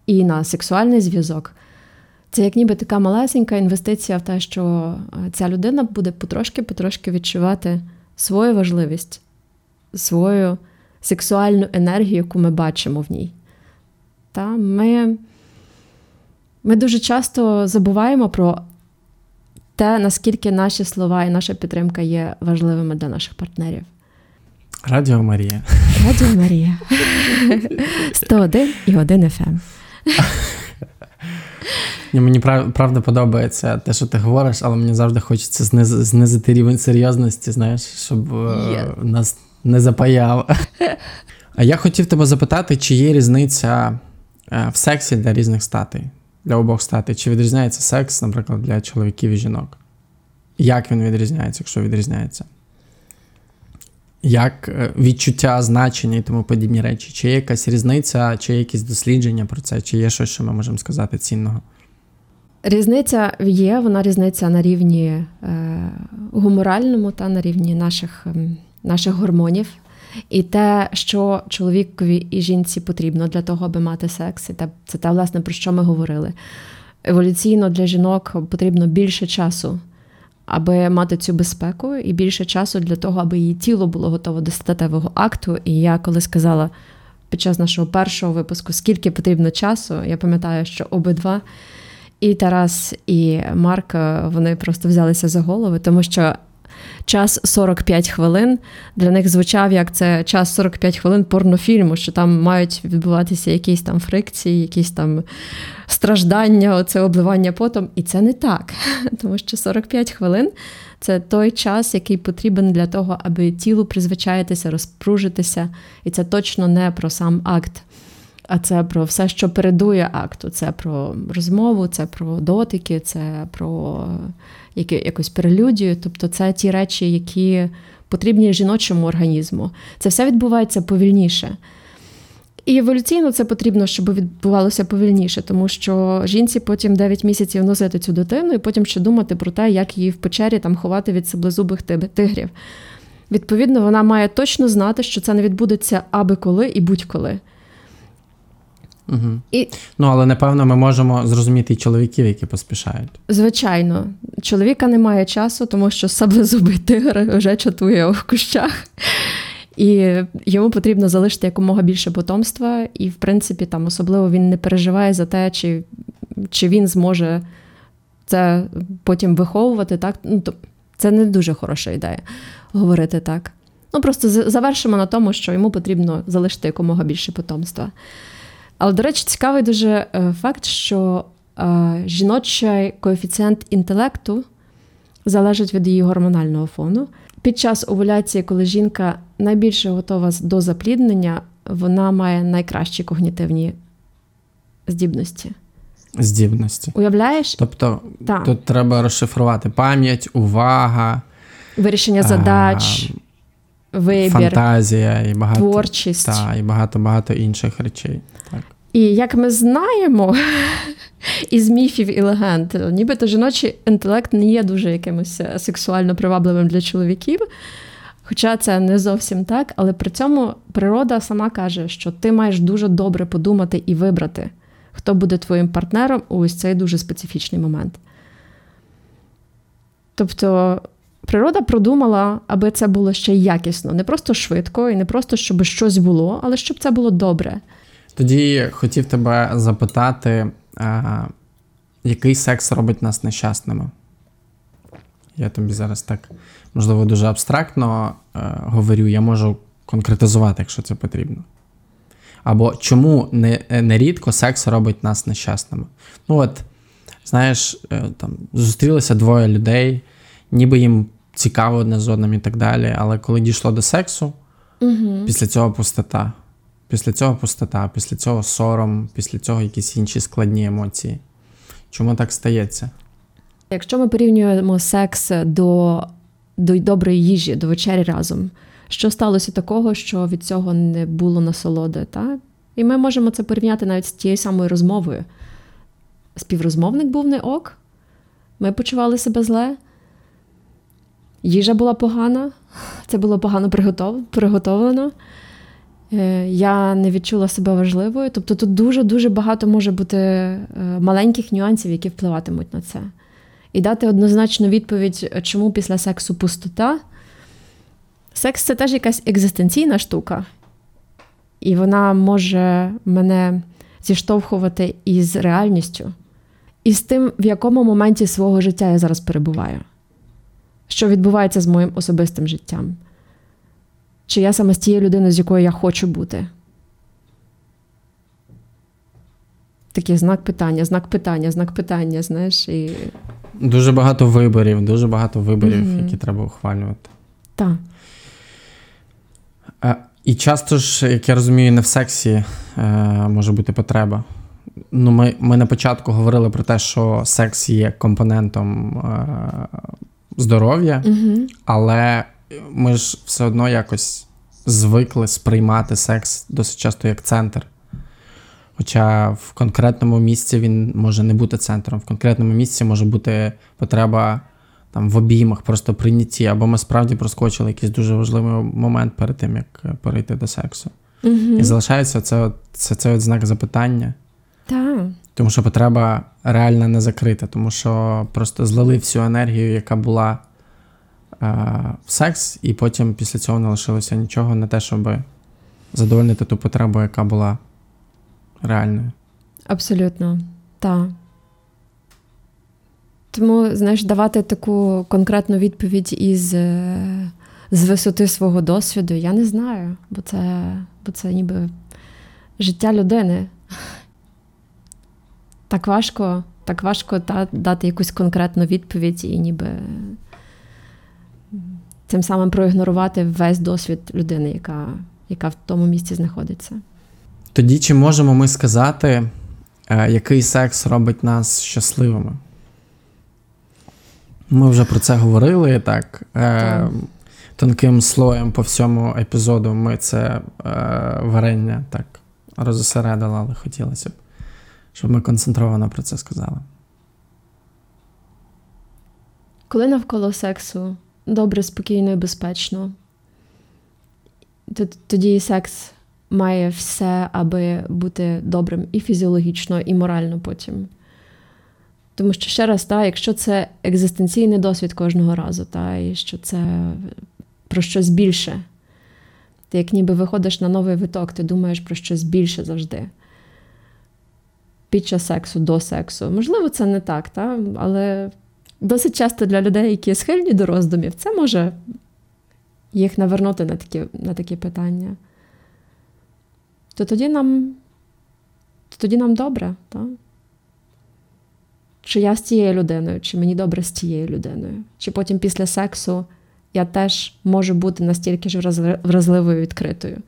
і на сексуальний зв'язок. Це як ніби така малесенька інвестиція в те, що е, ця людина буде потрошки-потрошки відчувати свою важливість, свою сексуальну енергію, яку ми бачимо в ній. Та Ми ми дуже часто забуваємо про те, наскільки наші слова і наша підтримка є важливими для наших партнерів. Радіо Марія. Радіо Марія. 101 і 1 FM. Мені правда подобається те, що ти говориш, але мені завжди хочеться знизити рівень серйозності, знаєш, щоб yeah. нас не запаяв. А я хотів тебе запитати, чи є різниця е, в сексі для різних статей? для обох статей? Чи відрізняється секс, наприклад, для чоловіків і жінок? Як він відрізняється, якщо відрізняється? Як е, відчуття, значення і тому подібні речі? Чи є якась різниця, чи є якісь дослідження про це, чи є щось, що ми можемо сказати цінного? Різниця є, вона різниця на рівні е, гуморальному та на рівні наших, е, наших гормонів. І те, що чоловікові і жінці потрібно для того, аби мати секс, і це те, власне, про що ми говорили. Еволюційно для жінок потрібно більше часу, аби мати цю безпеку, і більше часу для того, аби її тіло було готове до статевого акту. І я коли сказала під час нашого першого випуску, скільки потрібно часу, я пам'ятаю, що обидва. І Тарас, і Марк вони просто взялися за голови, тому що час 45 хвилин для них звучав як це час 45 хвилин порнофільму, що там мають відбуватися якісь там фрикції, якісь там страждання, оце обливання потом. І це не так. Тому що 45 хвилин це той час, який потрібен для того, аби тілу призвичаїтися, розпружитися. І це точно не про сам акт. А це про все, що передує акту. Це про розмову, це про дотики, це про які, якусь перелюдію. Тобто це ті речі, які потрібні жіночому організму. Це все відбувається повільніше. І еволюційно це потрібно, щоб відбувалося повільніше, тому що жінці потім 9 місяців носити цю дитину, і потім ще думати про те, як її в печері там ховати від саблезубих тигрів. Відповідно, вона має точно знати, що це не відбудеться аби коли і будь-коли. Угу. І... Ну, але напевно ми можемо зрозуміти і чоловіків, які поспішають. Звичайно, чоловіка немає часу, тому що саблезубий тигр вже чатує в кущах. І йому потрібно залишити якомога більше потомства, і, в принципі, там особливо він не переживає за те, чи чи він зможе це потім виховувати. Так? Ну, то Це не дуже хороша ідея говорити так. Ну, просто завершимо на тому, що йому потрібно залишити якомога більше потомства. Але, до речі, цікавий дуже е, факт, що е, жіночий коефіцієнт інтелекту залежить від її гормонального фону. Під час овуляції, коли жінка найбільше готова до запліднення, вона має найкращі когнітивні здібності. Здібності. Уявляєш? Тобто так. тут треба розшифрувати пам'ять, увага, вирішення задач, а, вибір, фантазія і багато творчість. Та, і багато багато інших речей. І як ми знаємо із міфів і легенд, нібито жіночий інтелект не є дуже якимось е, сексуально привабливим для чоловіків. Хоча це не зовсім так, але при цьому природа сама каже, що ти маєш дуже добре подумати і вибрати, хто буде твоїм партнером у ось цей дуже специфічний момент. Тобто природа продумала, аби це було ще якісно, не просто швидко і не просто, щоб щось було, але щоб це було добре. Тоді хотів тебе запитати, а, який секс робить нас нещасними? Я тобі зараз так, можливо, дуже абстрактно а, говорю, я можу конкретизувати, якщо це потрібно. Або чому нерідко не секс робить нас нещасними? Ну, от, знаєш, е, там зустрілися двоє людей, ніби їм цікаво одне з одним і так далі, але коли дійшло до сексу, угу. після цього пустота. Після цього пустота, після цього сором, після цього якісь інші складні емоції. Чому так стається? Якщо ми порівнюємо секс до до доброї їжі, до вечері разом, що сталося такого, що від цього не було насолоди? Так? І ми можемо це порівняти навіть з тією самою розмовою. Співрозмовник був не ок, ми почували себе зле, їжа була погана, це було погано приготовлено. Е, я не відчула себе важливою. Тобто тут дуже-дуже багато може бути е, маленьких нюансів, які впливатимуть на це. І дати однозначну відповідь, чому після сексу пустота. Секс це теж якась екзистенційна штука, і вона може мене зіштовхувати із реальністю, і з тим, в якому моменті свого життя я зараз перебуваю, що відбувається з моїм особистим життям чи я саме з тією людиною, з якою я хочу бути. Такий знак питання, знак питання, знак питання, знаєш. і... Дуже багато виборів, дуже багато виборів, mm-hmm. які треба ухвалювати. Так. Е, і часто ж, як я розумію, не в сексі е, може бути потреба. Ну, Ми ми на початку говорили про те, що секс є компонентом е, здоров'я, mm-hmm. але ми ж все одно якось звикли сприймати секс досить часто як центр. Хоча в конкретному місці він може не бути центром, в конкретному місці може бути потреба там в обіймах, просто прийнятті, або ми справді проскочили якийсь дуже важливий момент перед тим, як перейти до сексу. Угу. І залишається це, це, це от знак запитання. Так. Тому що потреба реально не закрита, тому що просто злили всю енергію, яка була секс, і потім після цього не лишилося нічого не те, щоб задовольнити ту потребу, яка була реальною. Абсолютно, так. Тому, знаєш, давати таку конкретну відповідь із е, з висоти свого досвіду, я не знаю, бо це, бо це ніби життя людини. Так важко так важко та, дати якусь конкретну відповідь і ніби тим самим проігнорувати весь досвід людини, яка, яка в тому місці знаходиться. Тоді чи можемо ми сказати, е, який секс робить нас щасливими? Ми вже про це говорили так. Е, так. Тонким слоєм по всьому епізоду ми це е, варення так розосередили, але хотілося б, щоб ми концентровано про це сказали. Коли навколо сексу добре, спокійно і безпечно, тоді секс має все, аби бути добрим і фізіологічно, і морально потім. Тому що ще раз, та, якщо це екзистенційний досвід кожного разу, та, і що це про щось більше, ти як ніби виходиш на новий виток, ти думаєш про щось більше завжди. Під час сексу, до сексу. Можливо, це не так, та? але досить часто для людей, які схильні до роздумів, це може їх навернути на такі на такі питання. То тоді нам то тоді нам добре, так? Чи я з цією людиною, чи мені добре з цією людиною, чи потім після сексу я теж можу бути настільки ж вразливою відкритою,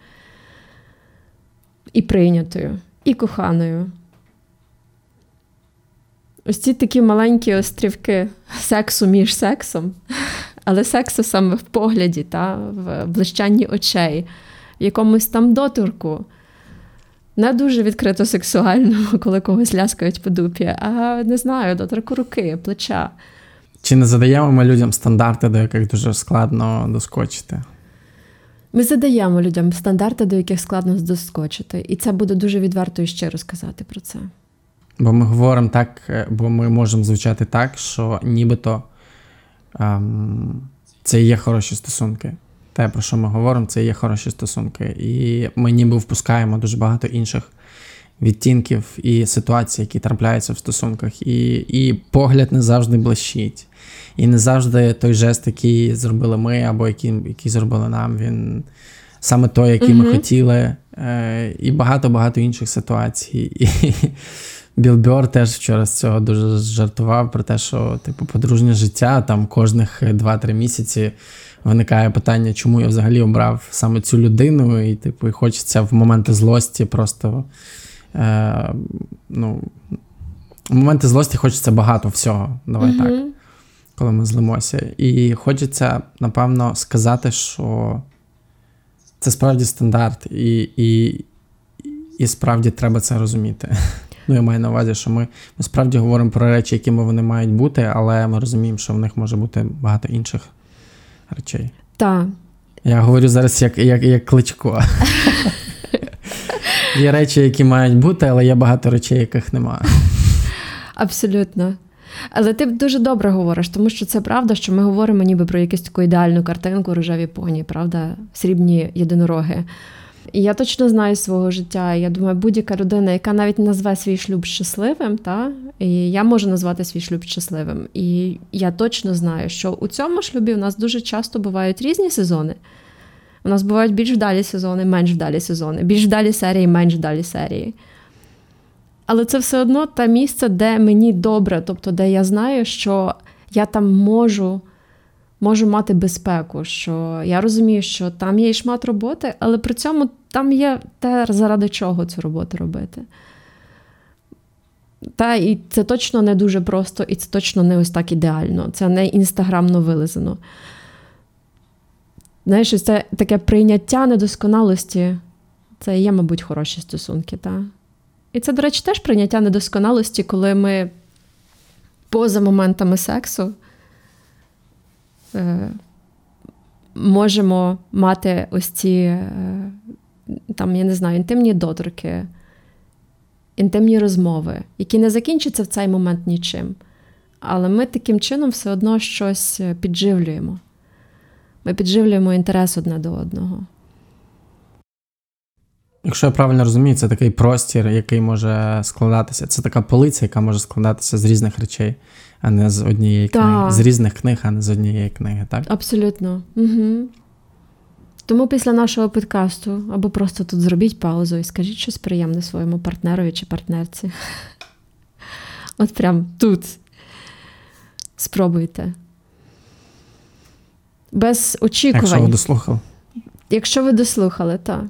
і прийнятою, і коханою. Ось ці такі маленькі острівки сексу між сексом, але сексу саме в погляді, та, в блищанні очей, в якомусь там доторку. Не дуже відкрито сексуально, коли когось ляскають по дупі, а не знаю, доторку руки, плеча. Чи не задаємо ми людям стандарти, до яких дуже складно доскочити? Ми задаємо людям стандарти, до яких складно доскочити. І це буде дуже відверто і щиро сказати про це. Бо ми говоримо так, е, бо ми можемо звучати так, що нібито ем, це є хороші стосунки. Те, про що ми говоримо, це є хороші стосунки. І ми ніби впускаємо дуже багато інших відтінків і ситуацій, які трапляються в стосунках. І і погляд не завжди блищить. І не завжди той жест, який зробили ми, або який який зробили нам, він саме той, який mm-hmm. ми хотіли. Е, І багато-багато інших ситуацій. І, Біл Бьор теж вчора з цього дуже жартував про те, що типу подружнє життя там кожних 2-3 місяці виникає питання, чому я взагалі обрав саме цю людину, і типу, і хочеться в моменти злості просто. Е, ну, В моменти злості хочеться багато всього. Давай mm-hmm. так. Коли ми злимося. І хочеться, напевно, сказати, що це справді стандарт, і, і, і справді треба це розуміти. Ну, я маю на увазі, що ми, ми справді говоримо про речі, якими вони мають бути, але ми розуміємо, що в них може бути багато інших речей. Так. Я говорю зараз як як, як кличко. Є речі, які мають бути, але є багато речей, яких немає. Абсолютно. Але ти дуже добре говориш, тому що це правда, що ми говоримо ніби про якусь таку ідеальну картинку рожеві поні, правда, срібні єдинороги. І я точно знаю свого життя. Я думаю, будь-яка людина, яка навіть назве свій шлюб щасливим, та і я можу назвати свій шлюб щасливим. І я точно знаю, що у цьому шлюбі у нас дуже часто бувають різні сезони. У нас бувають більш вдалі сезони, менш вдалі сезони, більш вдалі серії, менш вдалі серії. Але це все одно те місце, де мені добре, тобто, де я знаю, що я там можу можу мати безпеку, що я розумію, що там є і шмат роботи, але при цьому там є те, заради чого цю роботу робити. Та і це точно не дуже просто, і це точно не ось так ідеально. Це не інстаграмно вилизано. Знаєш, це таке прийняття недосконалості. Це є, мабуть, хороші стосунки. Та? І це, до речі, теж прийняття недосконалості, коли ми поза моментами сексу можемо мати ось ці, е, там, я не знаю, інтимні доторки, інтимні розмови, які не закінчаться в цей момент нічим. Але ми таким чином все одно щось е, підживлюємо. Ми підживлюємо інтерес одне до одного. Якщо я правильно розумію, це такий простір, який може складатися. Це така полиця, яка може складатися з різних речей, а не з однієї Так. книги. З різних книг, а не з однієї книги, так? Абсолютно. Угу. Тому після нашого подкасту або просто тут зробіть паузу і скажіть щось приємне своєму партнерові чи партнерці. От прям тут. Спробуйте. Без очікувань. Якщо ви дослухали. Якщо ви дослухали, так.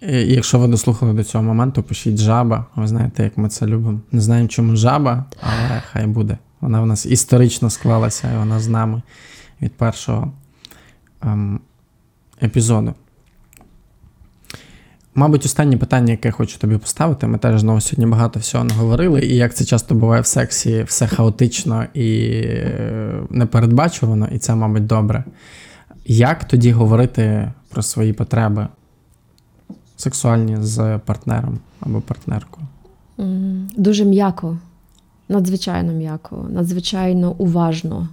Якщо ви дослухали до цього моменту, пишіть жаба. Ви знаєте, як ми це любимо. Не знаємо, чому жаба, але хай буде. Вона в нас історично склалася, і вона з нами від першого ем, епізоду. Мабуть, останнє питання, яке я хочу тобі поставити. Ми теж знову сьогодні багато всього не говорили, і як це часто буває в сексі, все хаотично і е, непередбачувано, і це, мабуть, добре. Як тоді говорити про свої потреби сексуальні з партнером або партнеркою? Дуже м'яко. Надзвичайно м'яко, надзвичайно уважно.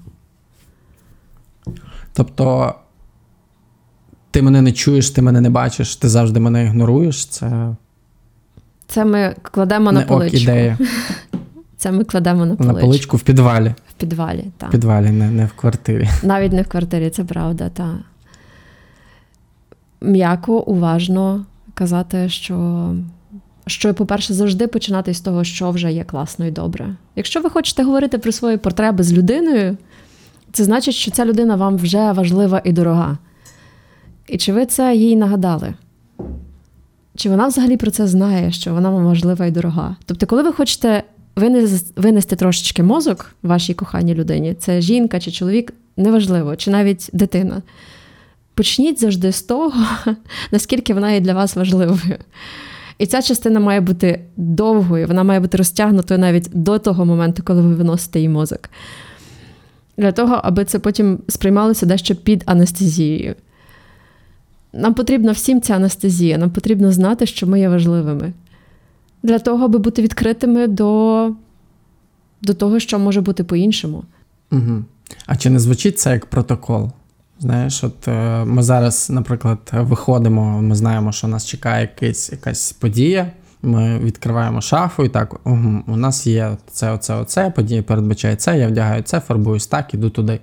Тобто, ти мене не чуєш, ти мене не бачиш, ти завжди мене ігноруєш. Це Це ми кладемо на не ок поличку. ідея. Це ми кладемо на поличку. На поличку в підвалі. в підвалі. В підвалі, не, не в квартирі. Навіть не в квартирі, це правда, так. М'яко, уважно казати, що, що, по-перше, завжди починати з того, що вже є класно і добре. Якщо ви хочете говорити про свої потреби з людиною, це значить, що ця людина вам вже важлива і дорога. І чи ви це їй нагадали? Чи вона взагалі про це знає, що вона вам важлива і дорога? Тобто, коли ви хочете винести трошечки мозок вашій коханій людині, це жінка чи чоловік, неважливо, чи навіть дитина. Почніть завжди з того, наскільки вона є для вас важливою. І ця частина має бути довгою, вона має бути розтягнутою навіть до того моменту, коли ви виносите їй мозок. Для того, аби це потім сприймалося дещо під анестезією. Нам потрібна всім ця анестезія, нам потрібно знати, що ми є важливими. Для того, аби бути відкритими до, до того, що може бути по-іншому. Угу. А чи не звучить це як протокол? Знаєш, от е, ми зараз, наприклад, виходимо, ми знаємо, що нас чекає якась, якась подія. Ми відкриваємо шафу і так, угу, у нас є це, оце, оце, подія передбачає це, я вдягаю це, фарбуюсь так, іду туди.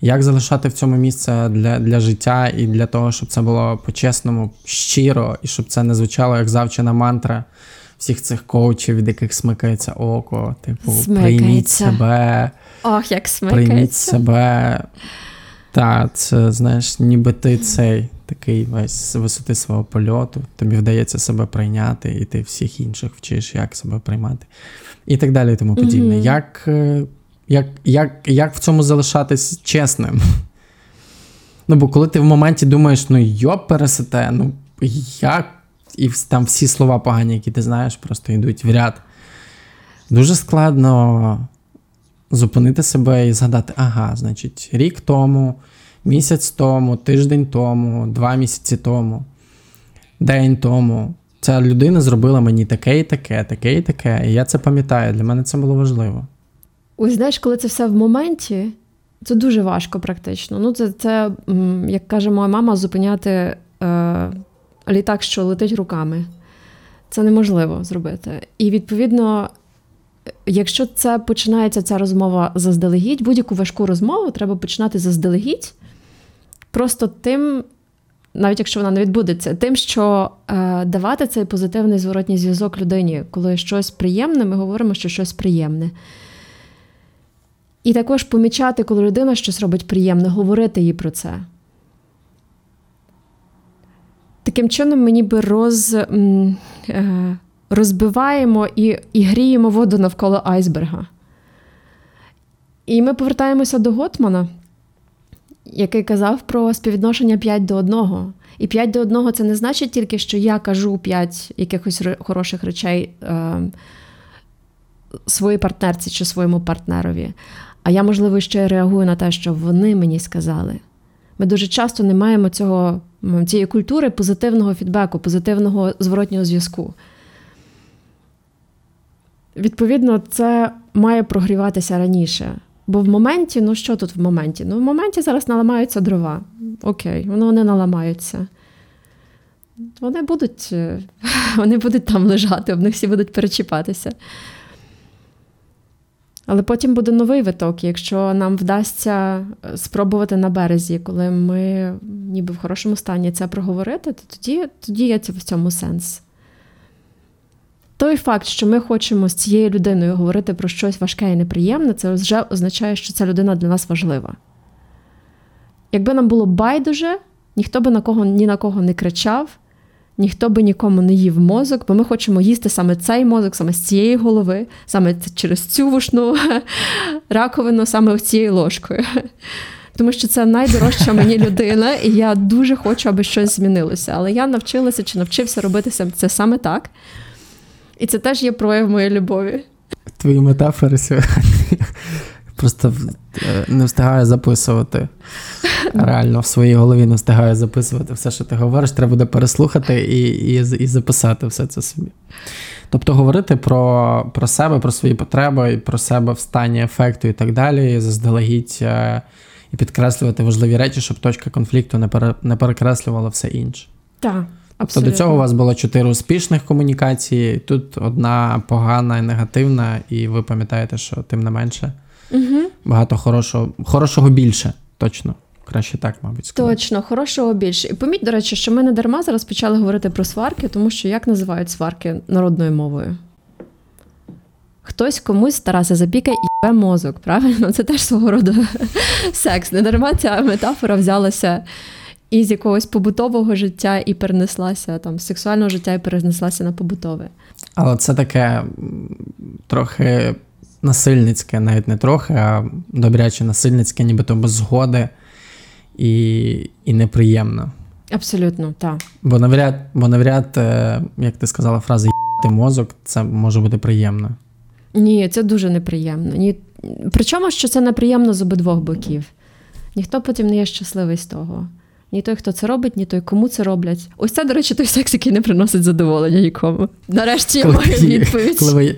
Як залишати в цьому місце для, для життя і для того, щоб це було по-чесному, щиро, і щоб це не звучало як завчена мантра всіх цих коучів, від яких смикається око, типу, прийміть себе, Ох, як прийміть себе. Та, це, знаєш, ніби ти цей такий весь з висоти свого польоту, тобі вдається себе прийняти, і ти всіх інших вчиш, як себе приймати. І так далі, і тому подібне. Мгм. Як, е, як, як, як в цьому залишатись чесним? Ну, бо коли ти в моменті думаєш, ну йоп, пересете, ну як? І там всі слова погані, які ти знаєш, просто йдуть в ряд. Дуже складно зупинити себе і згадати, ага, значить, рік тому, місяць тому, тиждень тому, два місяці тому, день тому. Ця людина зробила мені таке і таке, таке і таке. І я це пам'ятаю. Для мене це було важливо. Ось знаєш, коли це все в моменті, це дуже важко практично. Ну, це, це як каже моя мама, зупиняти е, літак, що летить руками. Це неможливо зробити. І відповідно, якщо це починається ця розмова заздалегідь, будь-яку важку розмову треба починати заздалегідь, просто тим, навіть якщо вона не відбудеться, тим, що е, давати цей позитивний зворотній зв'язок людині, коли щось приємне, ми говоримо, що щось приємне. І також помічати, коли людина щось робить приємне, говорити їй про це. Таким чином, ми ніби роз, е, розбиваємо і, і гріємо воду навколо айсберга. І ми повертаємося до Готмана, який казав про співвідношення 5 до 1. І 5 до 1 це не значить тільки, що я кажу 5 якихось хороших речей е, своїй партнерці чи своєму партнерові. А я, можливо, ще реагую на те, що вони мені сказали. Ми дуже часто не маємо цього, цієї культури позитивного фідбеку, позитивного зворотнього зв'язку. Відповідно, це має прогріватися раніше. Бо в моменті, ну що тут в моменті? Ну, в моменті зараз наламаються дрова. Окей, воно вони наламаються. вони будуть е, вони будуть там лежати, об них всі будуть перечіпатися. Але потім буде новий виток, якщо нам вдасться е, спробувати на березі, коли ми ніби в хорошому стані це проговорити, то тоді, тоді є в цьому сенс. Той факт, що ми хочемо з цією людиною говорити про щось важке і неприємне, це вже означає, що ця людина для нас важлива. Якби нам було байдуже, ніхто би на кого ні на кого не кричав, ніхто би нікому не їв мозок, бо ми хочемо їсти саме цей мозок, саме з цієї голови, саме через цю вушну раковину, саме цією ложкою. Тому що це найдорожча мені людина, і я дуже хочу, аби щось змінилося. Але я навчилася чи навчився робити це саме так. І це теж є прояв моєї любові. Твої метафори сьогодні просто е, не встигаю записувати. Реально в своїй голові не встигаю записувати все, що ти говориш. Треба буде переслухати і і, і записати все це собі. Тобто говорити про про себе, про свої потреби, про себе в стані ефекту і так далі, заздалегідь е, і підкреслювати важливі речі, щоб точка конфлікту не пере, не перекреслювала все інше. Так. Тобто до цього у вас було чотири успішних комунікації, тут одна погана і негативна, і ви пам'ятаєте, що тим не менше угу. багато хорошого, хорошого більше, точно. Краще так, мабуть, сказати. Точно, хорошого більше. І поміть, до речі, що ми не дарма зараз почали говорити про сварки, тому що як називають сварки народною мовою? Хтось комусь старався запікає і мозок, правильно? Це теж свого роду секс. Не дарма ця метафора взялася із якогось побутового життя і перенеслася там з сексуального життя і перенеслася на побутове. Але це таке трохи насильницьке, навіть не трохи, а добряче насильницьке, нібито без згоди і і неприємно. Абсолютно, так. Бо навряд, бо навряд, е, як ти сказала, фраза «їти мозок, це може бути приємно. Ні, це дуже неприємно. Ні... Причому що це неприємно з обидвох боків. Ніхто потім не є щасливий з того. Ні той, хто це робить, ні той, кому це роблять. Ось це, до речі, той секс, який не приносить задоволення нікому. Нарешті я коли, маю відповідь. Коли ви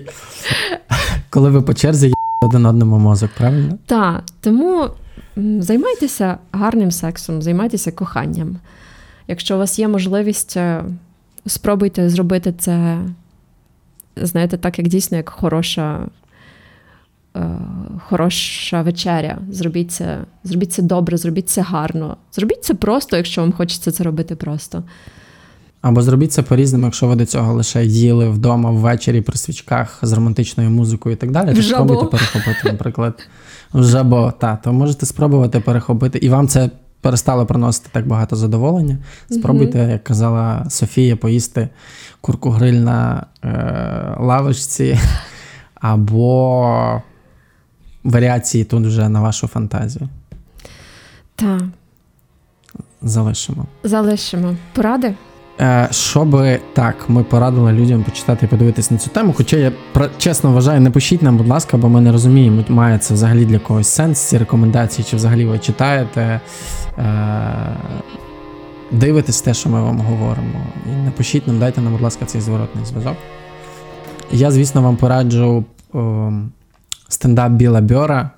коли ви по черзі є один одному мозок, правильно? Так. Тому займайтеся гарним сексом, займайтеся коханням. Якщо у вас є можливість, е, спробуйте зробити це, знаєте, так, як дійсно, як хороша хороша вечеря. Зробіть це, зробіть це добре, зробіть це гарно. Зробіть це просто, якщо вам хочеться це робити просто. Або зробіть це по-різному, якщо ви до цього лише їли вдома ввечері при свічках з романтичною музикою і так далі. То спробуйте перехопити, наприклад, в жабо. Та, то можете спробувати перехопити, і вам це перестало приносити так багато задоволення. Спробуйте, як казала Софія, поїсти курку гриль на е, лавочці, або варіації тут вже на вашу фантазію. Так. Залишимо. Залишимо. Поради? Е, Щоб так, ми порадили людям почитати і подивитись на цю тему. Хоча я чесно вважаю, не пишіть нам, будь ласка, бо ми не розуміємо, має це взагалі для когось сенс, ці рекомендації, чи взагалі ви читаєте, е, дивитесь те, що ми вам говоримо. І напишіть нам, дайте нам, будь ласка, цей зворотний зв'язок. Я, звісно, вам пораджу о, стендап Біла Бьора.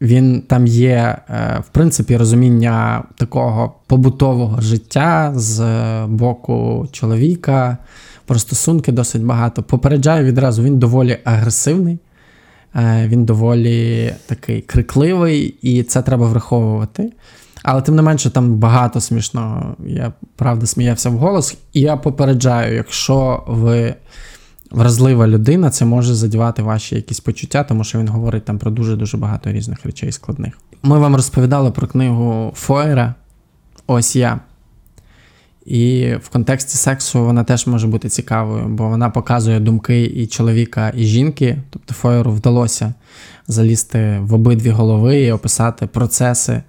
Він там є, е, в принципі, розуміння такого побутового життя з боку чоловіка. Про стосунки досить багато. Попереджаю відразу, він доволі агресивний, е, він доволі такий крикливий, і це треба враховувати. Але тим не менше, там багато смішного. Я правда сміявся в голос. І я попереджаю, якщо ви вразлива людина, це може задівати ваші якісь почуття, тому що він говорить там про дуже-дуже багато різних речей складних. Ми вам розповідали про книгу Фойера Ось я. І в контексті сексу вона теж може бути цікавою, бо вона показує думки і чоловіка, і жінки. Тобто Фойеру вдалося залізти в обидві голови і описати процеси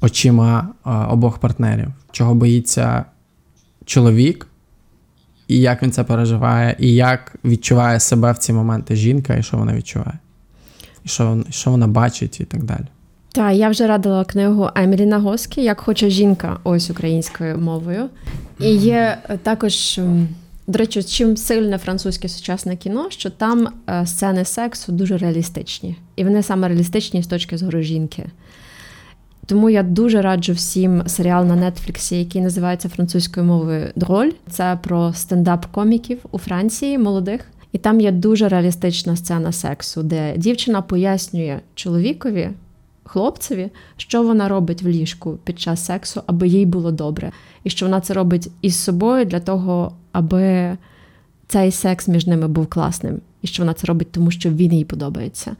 очима обох партнерів, чого боїться чоловік, і як він це переживає, і як відчуває себе в ці моменти жінка, і що вона відчуває, і що що вона бачить, і так далі. Так, я вже радила книгу Емілі Нагоскі Як хоче жінка, ось українською мовою. І є також, до речі, чим сильне французьке сучасне кіно, що там е, сцени сексу дуже реалістичні. І вони саме реалістичні з точки зору жінки. Тому я дуже раджу всім серіал на Нетфліксі, який називається французькою мовою Дроль. Це про стендап-коміків у Франції молодих. І там є дуже реалістична сцена сексу, де дівчина пояснює чоловікові, хлопцеві, що вона робить в ліжку під час сексу, аби їй було добре, і що вона це робить із собою для того, аби цей секс між ними був класним, і що вона це робить, тому що він їй подобається.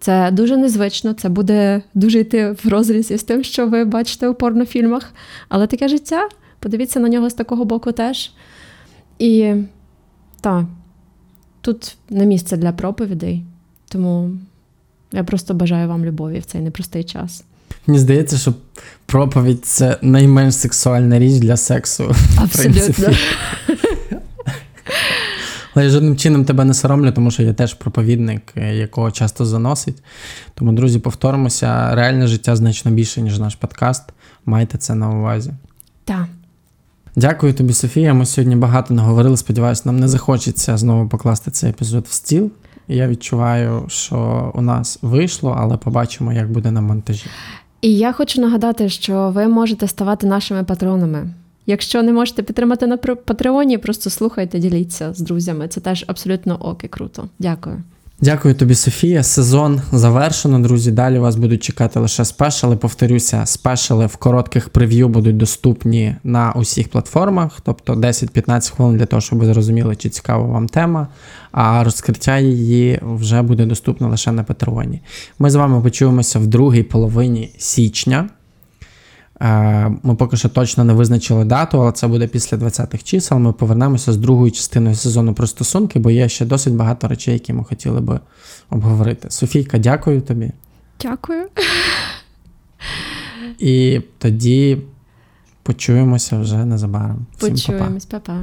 Це дуже незвично, це буде дуже йти в розрізі з тим, що ви бачите у порнофільмах. Але таке життя, подивіться на нього з такого боку теж. І так, тут не місце для проповідей, тому я просто бажаю вам любові в цей непростий час. Мені здається, що проповідь це найменш сексуальна річ для сексу. Абсолютно. Але я жодним чином тебе не соромлю, тому що я теж проповідник, е, якого часто заносить. Тому, друзі, повторимося, реальне життя значно більше, ніж наш подкаст. Майте це на увазі. Так. Дякую тобі, Софія. Ми сьогодні багато наговорили. Сподіваюся, нам не захочеться знову покласти цей епізод в стіл. Я відчуваю, що у нас вийшло, але побачимо, як буде на монтажі. І я хочу нагадати, що ви можете ставати нашими патронами. Якщо не можете підтримати на Патреоні, просто слухайте, діліться з друзями. Це теж абсолютно ок і круто. Дякую. Дякую тобі, Софія. Сезон завершено, друзі. Далі вас будуть чекати лише спешали. Повторюся, спешали в коротких прев'ю будуть доступні на усіх платформах, тобто 10-15 хвилин для того, щоб ви зрозуміли, чи цікава вам тема. А розкриття її вже буде доступно лише на Патреоні. Ми з вами почуємося в другій половині січня. Е, ми поки що точно не визначили дату, але це буде після 20-х чисел. Ми повернемося з другою частиною сезону про стосунки, бо є ще досить багато речей, які ми хотіли би обговорити. Софійка, дякую тобі. Дякую. І тоді почуємося вже незабаром. Почуємось, па-па.